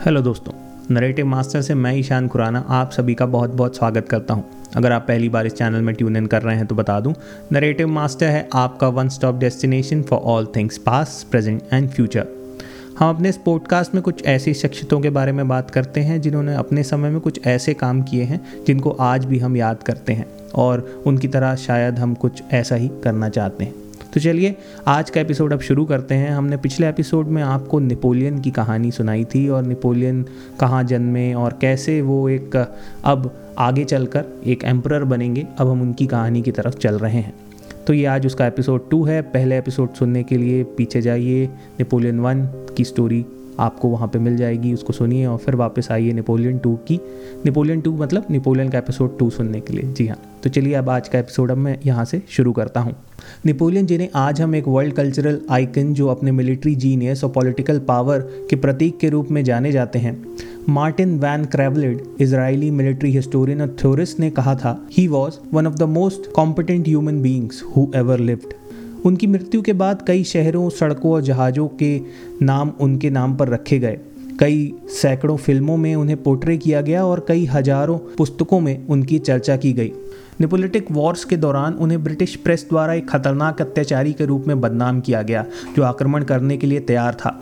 Hello दोस्तों, narrative master से मैं ईशान खुराना आप सभी का बहुत बहुत स्वागत करता हूँ। अगर आप पहली बार इस चैनल में ट्यून इन कर रहे हैं तो बता दूँ, नरेटिव मास्टर है आपका one stop destination for all things past present and future हम अपने इस पॉडकास्ट में कुछ ऐसी शख्सियतों के बारे में बात करते हैं जिन्होंने अपने समय में कुछ ऐसे काम किए हैं जिनको आज भी हम याद करते हैं और उनकी तरह शायद हम कुछ ऐसा ही करना चाहते हैं। तो चलिए, आज का एपिसोड अब शुरू करते हैं। हमने पिछले एपिसोड में आपको नेपोलियन की कहानी सुनाई थी और नेपोलियन कहाँ जन्मे और कैसे वो एक, अब आगे चलकर एक एम्प्रर बनेंगे। अब हम उनकी कहानी की तरफ़ चल रहे हैं। तो ये आज उसका एपिसोड टू है। पहले एपिसोड सुनने के लिए पीछे जाइए। नेपोलियन वन की स्टोरी आपको वहाँ पे मिल जाएगी, उसको सुनिए और फिर वापस आइए नेपोलियन टू की। नेपोलियन टू मतलब नेपोलियन का एपिसोड टू सुनने के लिए। जी हाँ तो चलिए अब आज का एपिसोड अब मैं यहाँ से शुरू करता हूँ। नेपोलियन जिन्हें आज हम एक वर्ल्ड कल्चरल आइकन जो अपने मिलिट्री जीनियस और पॉलिटिकल पावर के प्रतीक के रूप में जाने जाते हैं। Martin van Creveld Israeli military historian और थ्योरिस्ट ने कहा था he was one of the most competent human beings who ever lived उनकी मृत्यु के बाद कई शहरों, सड़कों और जहाज़ों के नाम उनके नाम पर रखे गए। कई सैकड़ों फ़िल्मों में उन्हें पोर्ट्रे किया गया और कई हज़ारों पुस्तकों में उनकी चर्चा की गई। निपोलिटिक वॉर्स के दौरान उन्हें ब्रिटिश प्रेस द्वारा एक खतरनाक अत्याचारी के रूप में बदनाम किया गया, जो आक्रमण करने के लिए तैयार था।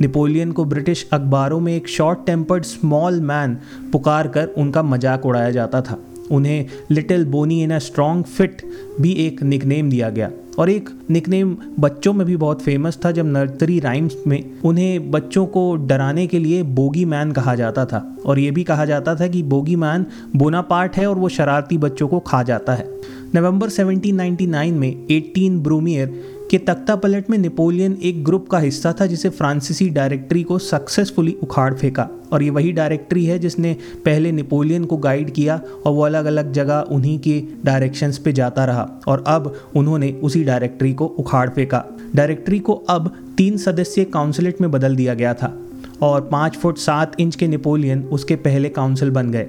नेपोलियन को ब्रिटिश अखबारों में एक शॉर्ट टेम्पर्ड स्मॉल मैन पुकार कर उनका मज़ाक उड़ाया जाता था। उन्हें little Boney in a strong fit भी एक निकनेम दिया गया। और एक निकनेम बच्चों में भी बहुत फ़ेमस था, जब नर्सरी राइम्स में उन्हें बच्चों को डराने के लिए बोगी मैन कहा जाता था। और ये भी कहा जाता था कि बोगी मैन बोना पार्ट है और वो शरारती बच्चों को खा जाता है। नवंबर 1799 में 18 ब्रूमियर कि तख्ता पलट में नेपोलियन एक ग्रुप का हिस्सा था, जिसे फ्रांसीसी डायरेक्टरी को सक्सेसफुली उखाड़ फेंका। और ये वही डायरेक्टरी है जिसने पहले नेपोलियन को गाइड किया और वो अलग अलग जगह उन्हीं के डायरेक्शंस पे जाता रहा और अब उन्होंने उसी डायरेक्टरी को उखाड़ फेंका। डायरेक्टरी को अब तीन सदस्यीय काउंसिलेट में बदल दिया गया था और पाँच फुट सात इंच के नेपोलियन उसके पहले काउंसिल बन गए।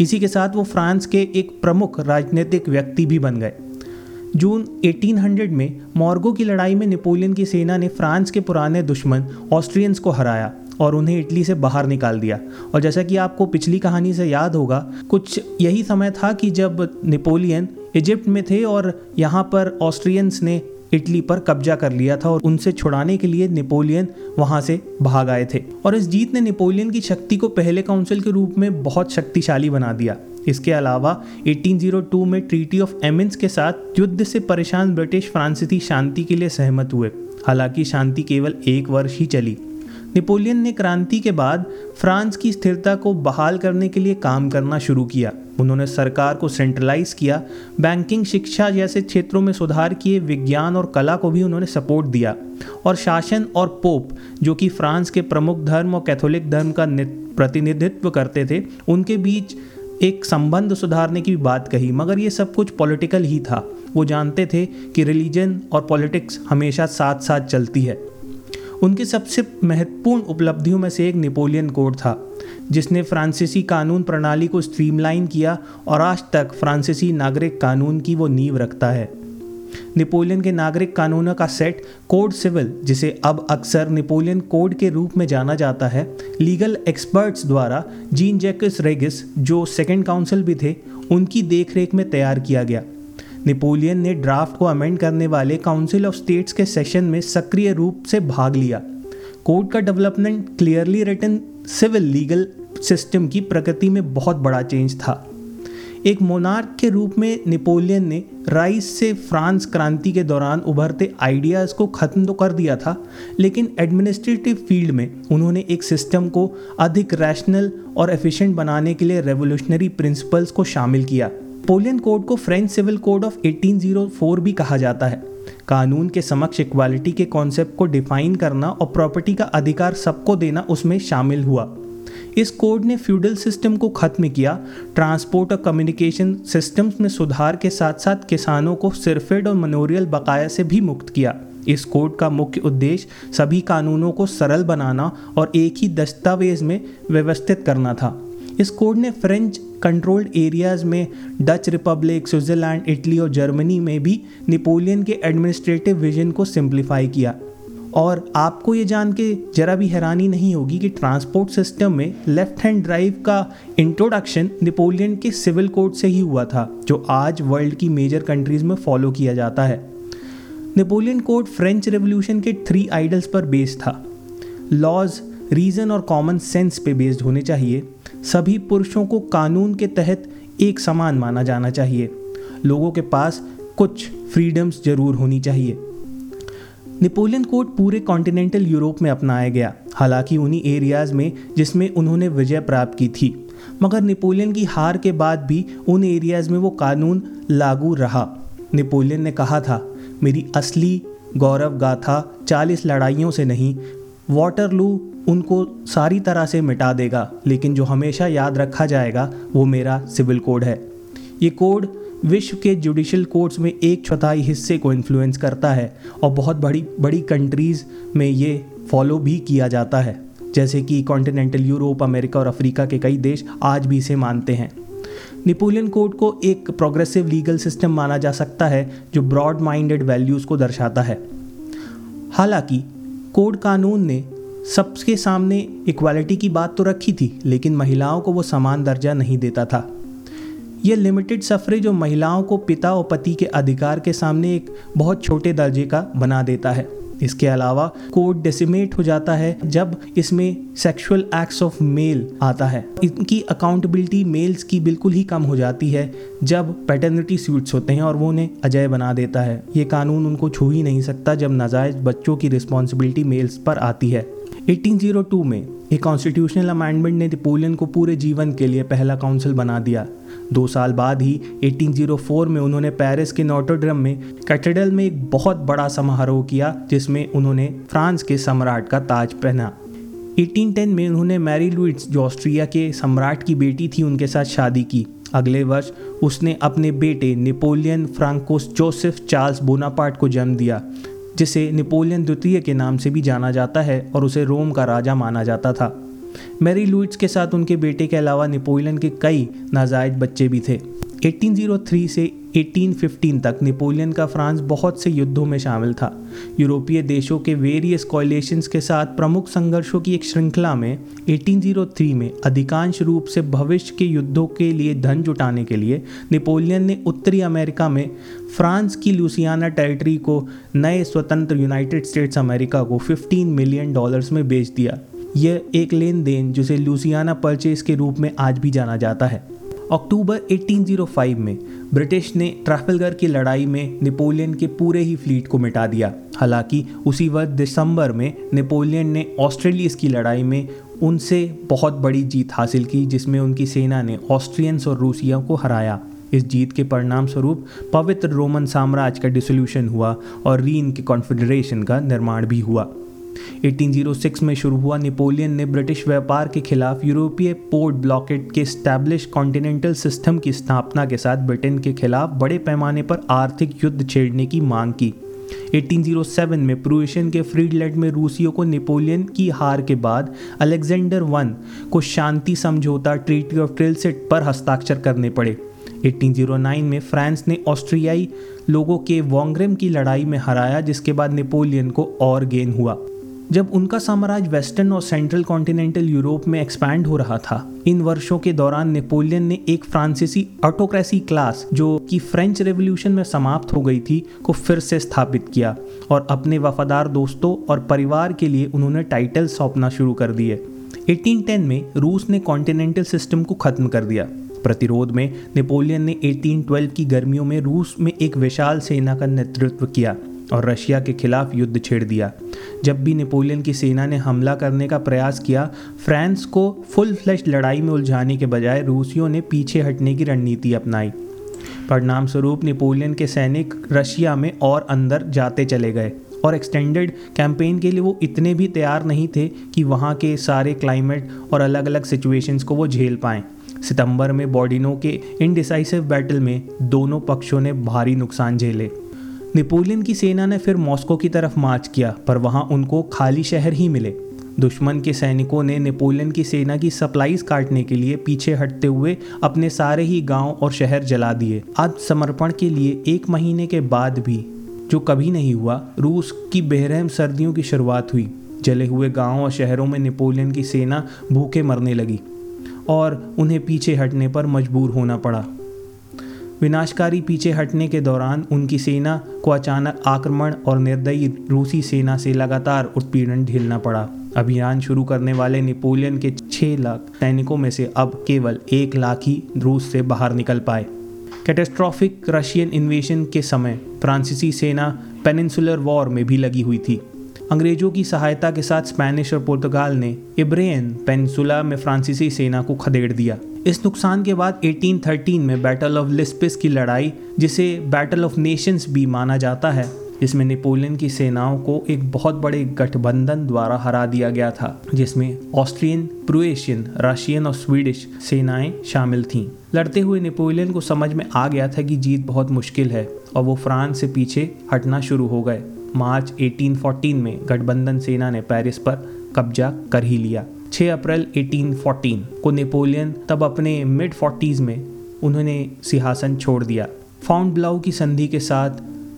इसी के साथ वो फ्रांस के एक प्रमुख राजनीतिक व्यक्ति भी बन गए। जून 1800 में मॉर्गो की लड़ाई में नेपोलियन की सेना ने फ्रांस के पुराने दुश्मन ऑस्ट्रियंस को हराया और उन्हें इटली से बाहर निकाल दिया। और जैसा कि आपको पिछली कहानी से याद होगा, कुछ यही समय था कि जब नेपोलियन इजिप्ट में थे और यहाँ पर ऑस्ट्रियंस ने इटली पर कब्जा कर लिया था और उनसे छुड़ाने के लिए नेपोलियन वहाँ से भाग आए थे। और इस जीत ने नेपोलियन की शक्ति को पहले काउंसिल के रूप में बहुत शक्तिशाली बना दिया। इसके अलावा 1802 में ट्रीटी ऑफ़ एमिन्स के साथ युद्ध से परेशान ब्रिटिश फ्रांसीसी शांति के लिए सहमत हुए। हालाँकि शांति केवल एक वर्ष ही चली। नेपोलियन ने क्रांति के बाद फ्रांस की स्थिरता को बहाल करने के लिए काम करना शुरू किया। उन्होंने सरकार को सेंट्रलाइज किया। बैंकिंग शिक्षा जैसे क्षेत्रों में सुधार किए, विज्ञान और कला को भी उन्होंने सपोर्ट दिया। और शासन और पोप जो कि फ्रांस के प्रमुख धर्म और कैथोलिक धर्म का प्रतिनिधित्व करते थे, उनके बीच एक संबंध सुधारने की बात कही, मगर ये सब कुछ पॉलिटिकल ही था। वो जानते थे कि रिलीजन और पॉलिटिक्स हमेशा साथ साथ चलती है। उनकी सबसे महत्वपूर्ण उपलब्धियों में से एक नेपोलियन कोड था, जिसने फ्रांसीसी कानून प्रणाली को स्ट्रीमलाइन किया और आज तक फ्रांसीसी नागरिक कानून की वो नींव रखता है। नेपोलियन के नागरिक कानूनों का सेट कोड सिविल, जिसे अब अक्सर नेपोलियन कोड के रूप में जाना जाता है, लीगल एक्सपर्ट्स द्वारा जीन जैकस रेगिस, जो सेकेंड काउंसिल भी थे, उनकी देखरेख में तैयार किया गया। नेपोलियन ने ड्राफ्ट को अमेंड करने वाले काउंसिल ऑफ़ स्टेट्स के सेशन में सक्रिय रूप से भाग लिया। कोड का development clearly written civil legal system की प्रकृति में बहुत बड़ा चेंज था। एक मोनार्क के रूप में नेपोलियन ने राइस से फ्रांस क्रांति के दौरान उभरते आइडियाज़ को ख़त्म तो कर दिया था, लेकिन एडमिनिस्ट्रेटिव फ़ील्ड में उन्होंने एक सिस्टम को अधिक रैशनल और एफिशिएंट बनाने के लिए रेवोल्यूशनरी प्रिंसिपल्स को शामिल किया। नेपोलियन कोड को फ्रेंच सिविल कोड ऑफ़ 1804 भी कहा जाता है। कानून के समक्ष इक्वालिटी के कॉन्सेप्ट को डिफाइन करना और प्रॉपर्टी का अधिकार सबको देना उसमें शामिल हुआ। इस कोड ने फ्यूडल सिस्टम को खत्म किया। ट्रांसपोर्ट और कम्युनिकेशन सिस्टम्स में सुधार के साथ साथ किसानों को सिरफेड और मनोरियल बकाया से भी मुक्त किया। इस कोड का मुख्य उद्देश्य सभी कानूनों को सरल बनाना और एक ही दस्तावेज़ में व्यवस्थित करना था। इस कोड ने फ्रेंच कंट्रोल्ड एरियाज़ में डच रिपब्लिक, स्विट्ज़रलैंड, इटली और जर्मनी में भी नेपोलियन के एडमिनिस्ट्रेटिव विजन को सिंप्लीफाई किया। और आपको ये जान के ज़रा भी हैरानी नहीं होगी कि ट्रांसपोर्ट सिस्टम में लेफ़्ट हैंड ड्राइव का इंट्रोडक्शन नेपोलियन के सिविल कोड से ही हुआ था, जो आज वर्ल्ड की मेजर कंट्रीज़ में फॉलो किया जाता है। नेपोलियन कोड फ्रेंच रेवोल्यूशन के थ्री आइडल्स पर बेस्ड था। लॉज, रीज़न और कॉमन सेंस पे बेस्ड होने चाहिए। सभी पुरुषों को कानून के तहत एक समान माना जाना चाहिए। लोगों के पास कुछ फ्रीडम्स ज़रूर होनी चाहिए। नेपोलियन कोड पूरे कॉन्टिनेंटल यूरोप में अपनाया गया, हालाँकि उन्हीं एरियाज़ में जिसमें उन्होंने विजय प्राप्त की थी। मगर नेपोलियन की हार के बाद भी उन एरियाज़ में वो कानून लागू रहा। नेपोलियन ने कहा था, मेरी असली गौरव गाथा चालीस लड़ाइयों से नहीं, वाटरलू उनको सारी तरह से मिटा देगा, लेकिन जो हमेशा याद रखा जाएगा वो मेरा सिविल कोड है। ये कोड विश्व के जुडिशल कोर्ट्स में एक चौथाई हिस्से को इन्फ्लुएंस करता है और बहुत बड़ी बड़ी कंट्रीज़ में ये फॉलो भी किया जाता है। जैसे कि कॉन्टिनेंटल यूरोप अमेरिका और अफ्रीका के कई देश आज भी इसे मानते हैं। नेपोलियन कोड को एक प्रोग्रेसिव लीगल सिस्टम माना जा सकता है, जो ब्रॉड माइंडेड वैल्यूज़ को दर्शाता है। हालाँकि कोड कानून ने सबके सामने इक्वालिटी की बात तो रखी थी, लेकिन महिलाओं को वो समान दर्जा नहीं देता था। ये लिमिटेड सफरे जो महिलाओं को पिता और पति के अधिकार के सामने एक बहुत छोटे दर्जे का बना देता है। इसके अलावा कोड डेसिमेट हो जाता है जब इसमें सेक्सुअल एक्ट्स ऑफ़ मेल आता है। इनकी अकाउंटेबिलिटी मेल्स की बिल्कुल ही कम हो जाती है जब पैटर्निटी सूट्स होते हैं और वो उन्हें अजय बना देता है। ये कानून उनको छू ही नहीं सकता जब नाजायज बच्चों की रिस्पॉन्सिबिलिटी मेल्स पर आती है। 1802 में एक कॉन्स्टिट्यूशनल अमेंडमेंट ने नेपोलियन को पूरे जीवन के लिए पहला काउंसिल बना दिया। दो साल बाद ही 1804 में उन्होंने पेरिस के नोटोड्रम में कैथेड्रल में एक बहुत बड़ा समारोह किया, जिसमें उन्होंने फ्रांस के सम्राट का ताज पहना। 1810 में उन्होंने मैरी लुइट्स जो ऑस्ट्रिया के सम्राट की बेटी थी, उनके साथ शादी की। अगले वर्ष उसने अपने बेटे Napoleon Francois Joseph Charles Bonaparte को जन्म दिया, जिसे नेपोलियन द्वितीय के नाम से भी जाना जाता है और उसे रोम का राजा माना जाता था। मैरी लुइट्स के साथ उनके बेटे के अलावा नेपोलियन के कई नाजायज बच्चे भी थे। 1803 से 1815 तक नेपोलियन का फ्रांस बहुत से युद्धों में शामिल था। यूरोपीय देशों के वेरियस कॉलेशंस के साथ प्रमुख संघर्षों की एक श्रृंखला में 1803 में अधिकांश रूप से भविष्य के युद्धों के लिए धन जुटाने के लिए नेपोलियन ने उत्तरी अमेरिका में फ्रांस की लुसियाना टेरिटरी को नए स्वतंत्र यूनाइटेड स्टेट्स अमेरिका को 15 मिलियन डॉलर्स में बेच दिया। यह एक लेन देन जिसे लुसियाना परचेज के रूप में आज भी जाना जाता है। अक्टूबर 1805 में ब्रिटिश ने ट्रैफलगर की लड़ाई में नेपोलियन के पूरे ही फ्लीट को मिटा दिया। हालाँकि उसी वर्ष दिसंबर में नेपोलियन ने ऑस्ट्रेलियस की लड़ाई में उनसे बहुत बड़ी जीत हासिल की, जिसमें उनकी सेना ने ऑस्ट्रियंस और रूसियों को हराया। इस जीत के परिणाम स्वरूप पवित्र रोमन साम्राज्य का डिसोल्यूशन हुआ और रीन के कॉन्फेडरेशन का निर्माण भी हुआ। 1806 में शुरू हुआ नेपोलियन ने ब्रिटिश व्यापार के खिलाफ यूरोपीय पोर्ट ब्लॉकेट के स्टैब्लिश कॉन्टिनेंटल सिस्टम की स्थापना के साथ ब्रिटेन के खिलाफ बड़े पैमाने पर आर्थिक युद्ध छेड़ने की मांग की। 1807 में प्रोएशियन के फ्रीडलैंड में रूसियों को नेपोलियन की हार के बाद अलेक्जेंडर वन को शांति समझौता ट्रीटी ऑफ़ ट्रिलसेट पर हस्ताक्षर करने पड़े। 1809 में फ्रांस ने ऑस्ट्रियाई लोगों के वोंग्रेम की लड़ाई में हराया, जिसके बाद नेपोलियन को और गेन हुआ। जब उनका साम्राज्य वेस्टर्न और सेंट्रल कॉन्टिनेंटल यूरोप में एक्सपैंड हो रहा था, इन वर्षों के दौरान नेपोलियन ने एक फ्रांसीसी ऑटोक्रेसी क्लास जो कि फ्रेंच रेवोल्यूशन में समाप्त हो गई थी, को फिर से स्थापित किया और अपने वफादार दोस्तों और परिवार के लिए उन्होंने टाइटल सौंपना शुरू कर दिए। 1810 में रूस ने कॉन्टिनेंटल सिस्टम को खत्म कर दिया। प्रतिरोध में नेपोलियन ने 1812 की गर्मियों में रूस में एक विशाल सेना का नेतृत्व किया। और रशिया के खिलाफ युद्ध छेड़ दिया। जब भी नेपोलियन की सेना ने हमला करने का प्रयास किया, फ्रांस को फुल फ्लैश लड़ाई में उलझाने के बजाय रूसियों ने पीछे हटने की रणनीति अपनाई। परिणाम स्वरूप नेपोलियन के सैनिक रशिया में और अंदर जाते चले गए और एक्सटेंडेड कैंपेन के लिए वो इतने भी तैयार नहीं थे कि वहाँ के सारे क्लाइमेट और अलग अलग सिचुएशंस को वो झेल पाएँ। सितंबर में बॉर्डिनो के इनडिसाइसिव बैटल में दोनों पक्षों ने भारी नुकसान झेले। नेपोलियन की सेना ने फिर मॉस्को की तरफ़ मार्च किया, पर वहाँ उनको खाली शहर ही मिले। दुश्मन के सैनिकों ने नेपोलियन की सेना की सप्लाईज काटने के लिए पीछे हटते हुए अपने सारे ही गाँव और शहर जला दिए। आज समर्पण के लिए एक महीने के बाद भी, जो कभी नहीं हुआ, रूस की बेरहम सर्दियों की शुरुआत हुई। जले हुए गाँवों और शहरों में नेपोलियन की सेना भूखे मरने लगी और उन्हें पीछे हटने पर मजबूर होना पड़ा। विनाशकारी पीछे हटने के दौरान उनकी सेना को अचानक आक्रमण और निर्दयी रूसी सेना से लगातार उत्पीड़न झेलना पड़ा। अभियान शुरू करने वाले नेपोलियन के छः लाख सैनिकों में से अब केवल एक लाख ही रूस से बाहर निकल पाए। कैटेस्ट्रॉफिक रशियन इन्वेशन के समय फ्रांसीसी सेना पेनिनसुलर वॉर में भी लगी हुई थी। अंग्रेज़ों की सहायता के साथ स्पेनिश और पुर्तगाल ने इब्रेन पेंसुला में फ्रांसीसी सेना को खदेड़ दिया। इस नुकसान के बाद 1813 में बैटल ऑफ़ लिस्पिस की लड़ाई, जिसे बैटल ऑफ़ नेशंस भी माना जाता है इसमें नेपोलियन की सेनाओं को एक बहुत बड़े गठबंधन द्वारा हरा दिया गया था, जिसमें ऑस्ट्रियन प्रोएशियन रशियन और स्वीडिश सेनाएँ शामिल थीं। लड़ते हुए नेपोलियन को समझ में आ गया था कि जीत बहुत मुश्किल है, और वो फ्रांस से पीछे हटना शुरू हो गए। मार्च 1814 में गठबंधन सेना ने पेरिस पर कब्जा कर ही लिया। 6 अप्रैल 1814 को नेपोलियन, तब अपने मिड फोर्टीज़ में उन्होंने सिंहासन छोड़ दिया। फाउंड ब्लाउ की संधि के साथ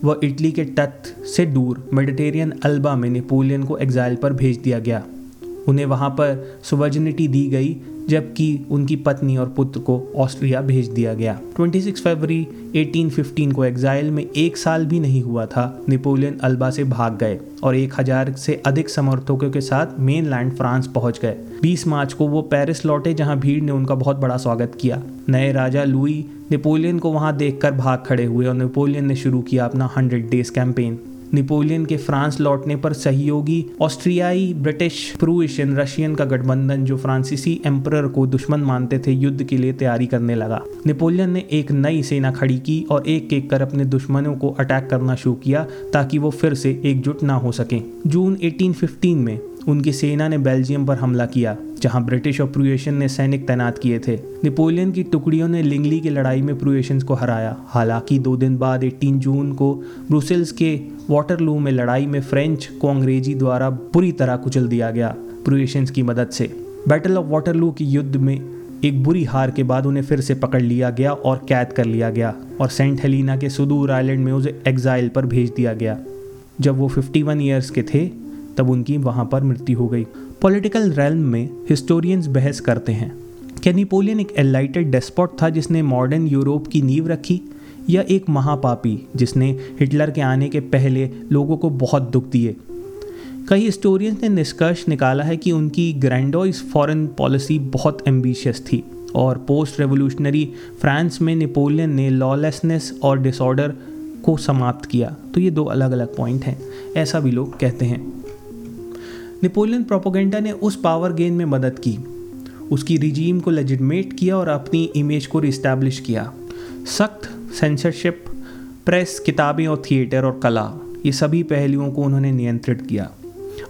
वह इटली के तट से दूर मेडिटेरियन अल्बा में नेपोलियन को एग्जाइल पर भेज दिया गया। उन्हें वहाँ पर सुवर्जनिटी दी गई, जबकि उनकी पत्नी और पुत्र को ऑस्ट्रिया भेज दिया गया। 26 फरवरी 1815 को एग्जाइल में एक साल भी नहीं हुआ था, नेपोलियन अल्बा से भाग गए और एक हज़ार से अधिक समर्थकों के साथ मेन लैंड फ्रांस पहुँच गए। 20 मार्च को वो पेरिस लौटे, जहाँ भीड़ ने उनका बहुत बड़ा स्वागत किया। नए राजा लुई नेपोलियन को वहाँ देखकर भाग खड़े हुए और नेपोलियन ने शुरू किया अपना हंड्रेड डेज़ कैंपेन नेपोलियन के फ्रांस लौटने पर सहयोगी ऑस्ट्रियाई, ब्रिटिश प्रूएशियन रशियन का गठबंधन, जो फ्रांसीसी एम्पर को दुश्मन मानते थे, युद्ध के लिए तैयारी करने लगा। नेपोलियन ने एक नई सेना खड़ी की और एक एक कर अपने दुश्मनों को अटैक करना शुरू किया, ताकि वो फिर से एकजुट ना हो सके। जून 1815 में उनकी सेना ने बेल्जियम पर हमला किया, जहाँ ब्रिटिश और प्रुएशन ने सैनिक तैनात किए थे। नेपोलियन की टुकड़ियों ने लिंगली की लड़ाई में प्रुएशंस को हराया। हालाँकि दो दिन बाद 18 जून को ब्रुसेल्स के वाटरलू में लड़ाई में फ्रेंच को अंग्रेज़ी द्वारा बुरी तरह कुचल दिया गया प्रुएशंस की मदद से। बैटल ऑफ़ वाटरलू के युद्ध में एक बुरी हार के बाद उन्हें फिर से पकड़ लिया गया और कैद कर लिया गया और सेंट हेलिना के सुदूर आइलैंड में उसे एग्जाइल पर भेज दिया गया। जब वो 51 ईयर्स के थे तब उनकी वहाँ पर मृत्यु हो गई। पॉलिटिकल रेलम में हिस्टोरियंस बहस करते हैं। क्या नेपोलियन एक एलाइटेड डेस्पॉट था जिसने मॉडर्न यूरोप की नींव रखी? या एक महापापी जिसने हिटलर के आने के पहले लोगों को बहुत दुख दिए? कई हिस्टोरियंस ने निष्कर्ष निकाला है कि उनकी ग्रैंडोइस फॉरेन पॉलिसी बहुत एम्बिशियस थी और पोस्ट रेवोल्यूशनरी फ्रांस में नेपोलियन ने लॉलेसनेस और डिसऑर्डर को समाप्त किया। तो ये दो अलग अलग पॉइंट हैं, ऐसा भी लोग कहते हैं। नेपोलियन प्रोपोगेंडा ने उस पावर गेन में मदद की। उसकी रिजीम को लेजिटमेट किया और अपनी इमेज को रिस्टैब्लिश किया। सख्त सेंसरशिप प्रेस किताबें और थिएटर और कला, ये सभी पहलुओं को उन्होंने नियंत्रित किया।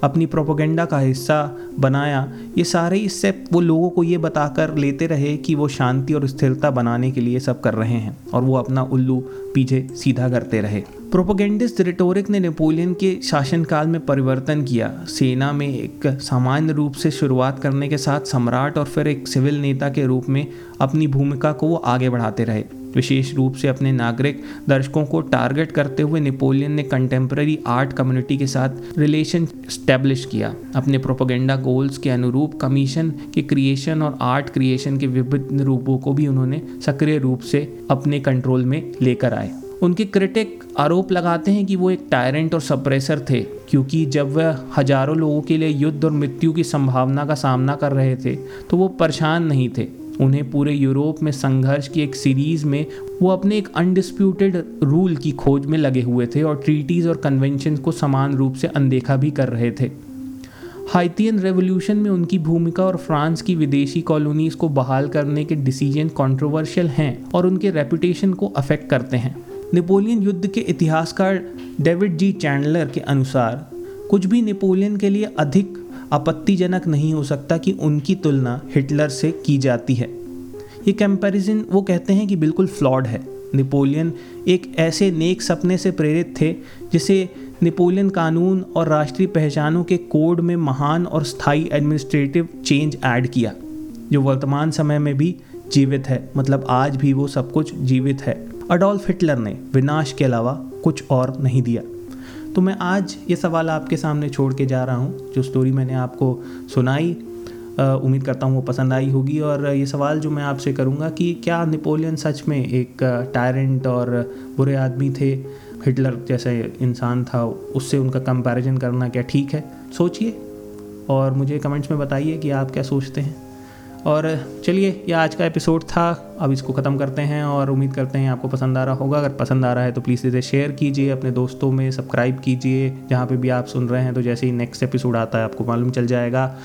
अपनी प्रोपोगेंडा का हिस्सा बनाया। ये सारे इससे वो लोगों को ये बताकर लेते रहे कि वो शांति और स्थिरता बनाने के लिए सब कर रहे हैं और वो अपना उल्लू पीछे सीधा करते रहे। प्रोपोगेंडिस्ट रिटोरिक ने नेपोलियन के शासनकाल में परिवर्तन किया। सेना में एक सामान्य रूप से शुरुआत करने के साथ सम्राट और फिर एक सिविल नेता के रूप में अपनी भूमिका को वो आगे बढ़ाते रहे। विशेष रूप से अपने नागरिक दर्शकों को टारगेट करते हुए नेपोलियन ने कंटेम्प्रेरी आर्ट कम्युनिटी के साथ रिलेशन स्टैब्लिश किया। अपने प्रोपोगेंडा गोल्स के अनुरूप कमीशन के क्रिएशन और आर्ट क्रिएशन के विभिन्न रूपों को भी उन्होंने सक्रिय रूप से अपने कंट्रोल में लेकर आए। उनके क्रिटिक आरोप लगाते हैं कि वो एक टायरेंट और सप्रेसर थे, क्योंकि जब वह हज़ारों लोगों के लिए युद्ध और मृत्यु की संभावना का सामना कर रहे थे तो वो परेशान नहीं थे। उन्हें पूरे यूरोप में संघर्ष की एक सीरीज़ में वो अपने एक अनडिस्प्यूटेड रूल की खोज में लगे हुए थे और ट्रीटीज़ और कन्वेंशन को समान रूप से अनदेखा भी कर रहे थे। हाइतियन रेवोल्यूशन में उनकी भूमिका और फ्रांस की विदेशी कॉलोनीज को बहाल करने के डिसीज़न कंट्रोवर्शियल हैं और उनके रेपुटेशन को अफेक्ट करते हैं। नेपोलियन युद्ध के इतिहासकार डेविड जी चैंडलर के अनुसार, कुछ भी नेपोलियन के लिए अधिक आपत्तिजनक नहीं हो सकता कि उनकी तुलना हिटलर से की जाती है। ये कंपैरिजन वो कहते हैं कि बिल्कुल फ्लॉड है। नेपोलियन एक ऐसे नेक सपने से प्रेरित थे, जिसे नेपोलियन कानून और राष्ट्रीय पहचानों के कोड में महान और स्थायी एडमिनिस्ट्रेटिव चेंज ऐड किया, जो वर्तमान समय में भी जीवित है मतलब आज भी वो सब कुछ जीवित है। अडोल्फ हिटलर ने विनाश के अलावा कुछ और नहीं दिया। तो मैं आज ये सवाल आपके सामने छोड़ के जा रहा हूँ। जो स्टोरी मैंने आपको सुनाई उम्मीद करता हूँ वो पसंद आई होगी। और ये सवाल जो मैं आपसे करूँगा कि क्या नेपोलियन सच में एक टायरेंट और बुरे आदमी थे? हिटलर जैसे इंसान था, उससे उनका कंपैरिजन करना क्या ठीक है? सोचिए और मुझे कमेंट्स में बताइए कि आप क्या सोचते हैं। और चलिए, ये आज का एपिसोड था। अब इसको ख़त्म करते हैं और उम्मीद करते हैं आपको पसंद आ रहा होगा। अगर पसंद आ रहा है तो प्लीज़ इसे शेयर कीजिए, अपने दोस्तों में सब्सक्राइब कीजिए, जहाँ पे भी आप सुन रहे हैं तो जैसे ही नेक्स्ट एपिसोड आता है आपको मालूम चल जाएगा।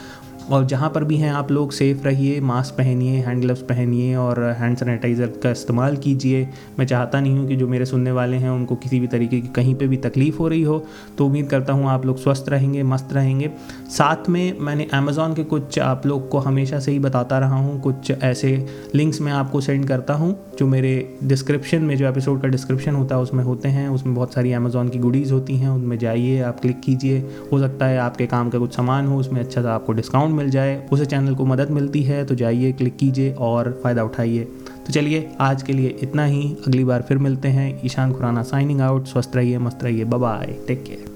और जहाँ पर भी हैं, आप लोग सेफ़ रहिए मास्क पहनिए हैंड ग्लव्स पहनिए और हैंड सैनिटाइज़र का इस्तेमाल कीजिए। मैं चाहता नहीं हूँ कि जो मेरे सुनने वाले हैं, उनको किसी भी तरीके की कहीं पे भी तकलीफ़ हो रही हो। तो उम्मीद करता हूँ आप लोग स्वस्थ रहेंगे, मस्त रहेंगे। साथ में मैंने अमेज़ोन के कुछ आप लोग को हमेशा से ही बताता रहा हूँ, कुछ ऐसे लिंक्स मैं आपको सेंड करता हूँ, जो मेरे डिस्क्रिप्शन में, जो एपिसोड का डिस्क्रिप्शन होता है, उसमें होते हैं। उसमें बहुत सारी अमेज़ोन की गुडीज़ होती हैं, उनमें जाइए, आप क्लिक कीजिए। हो सकता है आपके काम का कुछ सामान हो, उसमें अच्छा सा आपको डिस्काउंट मिल जाए। उसे चैनल को मदद मिलती है तो जाइए क्लिक कीजिए और फ़ायदा उठाइए। तो चलिए, आज के लिए इतना ही। अगली बार फिर मिलते हैं। ईशान खुराना साइनिंग आउट स्वस्थ रहिए, मस्त रहिए। Bye take care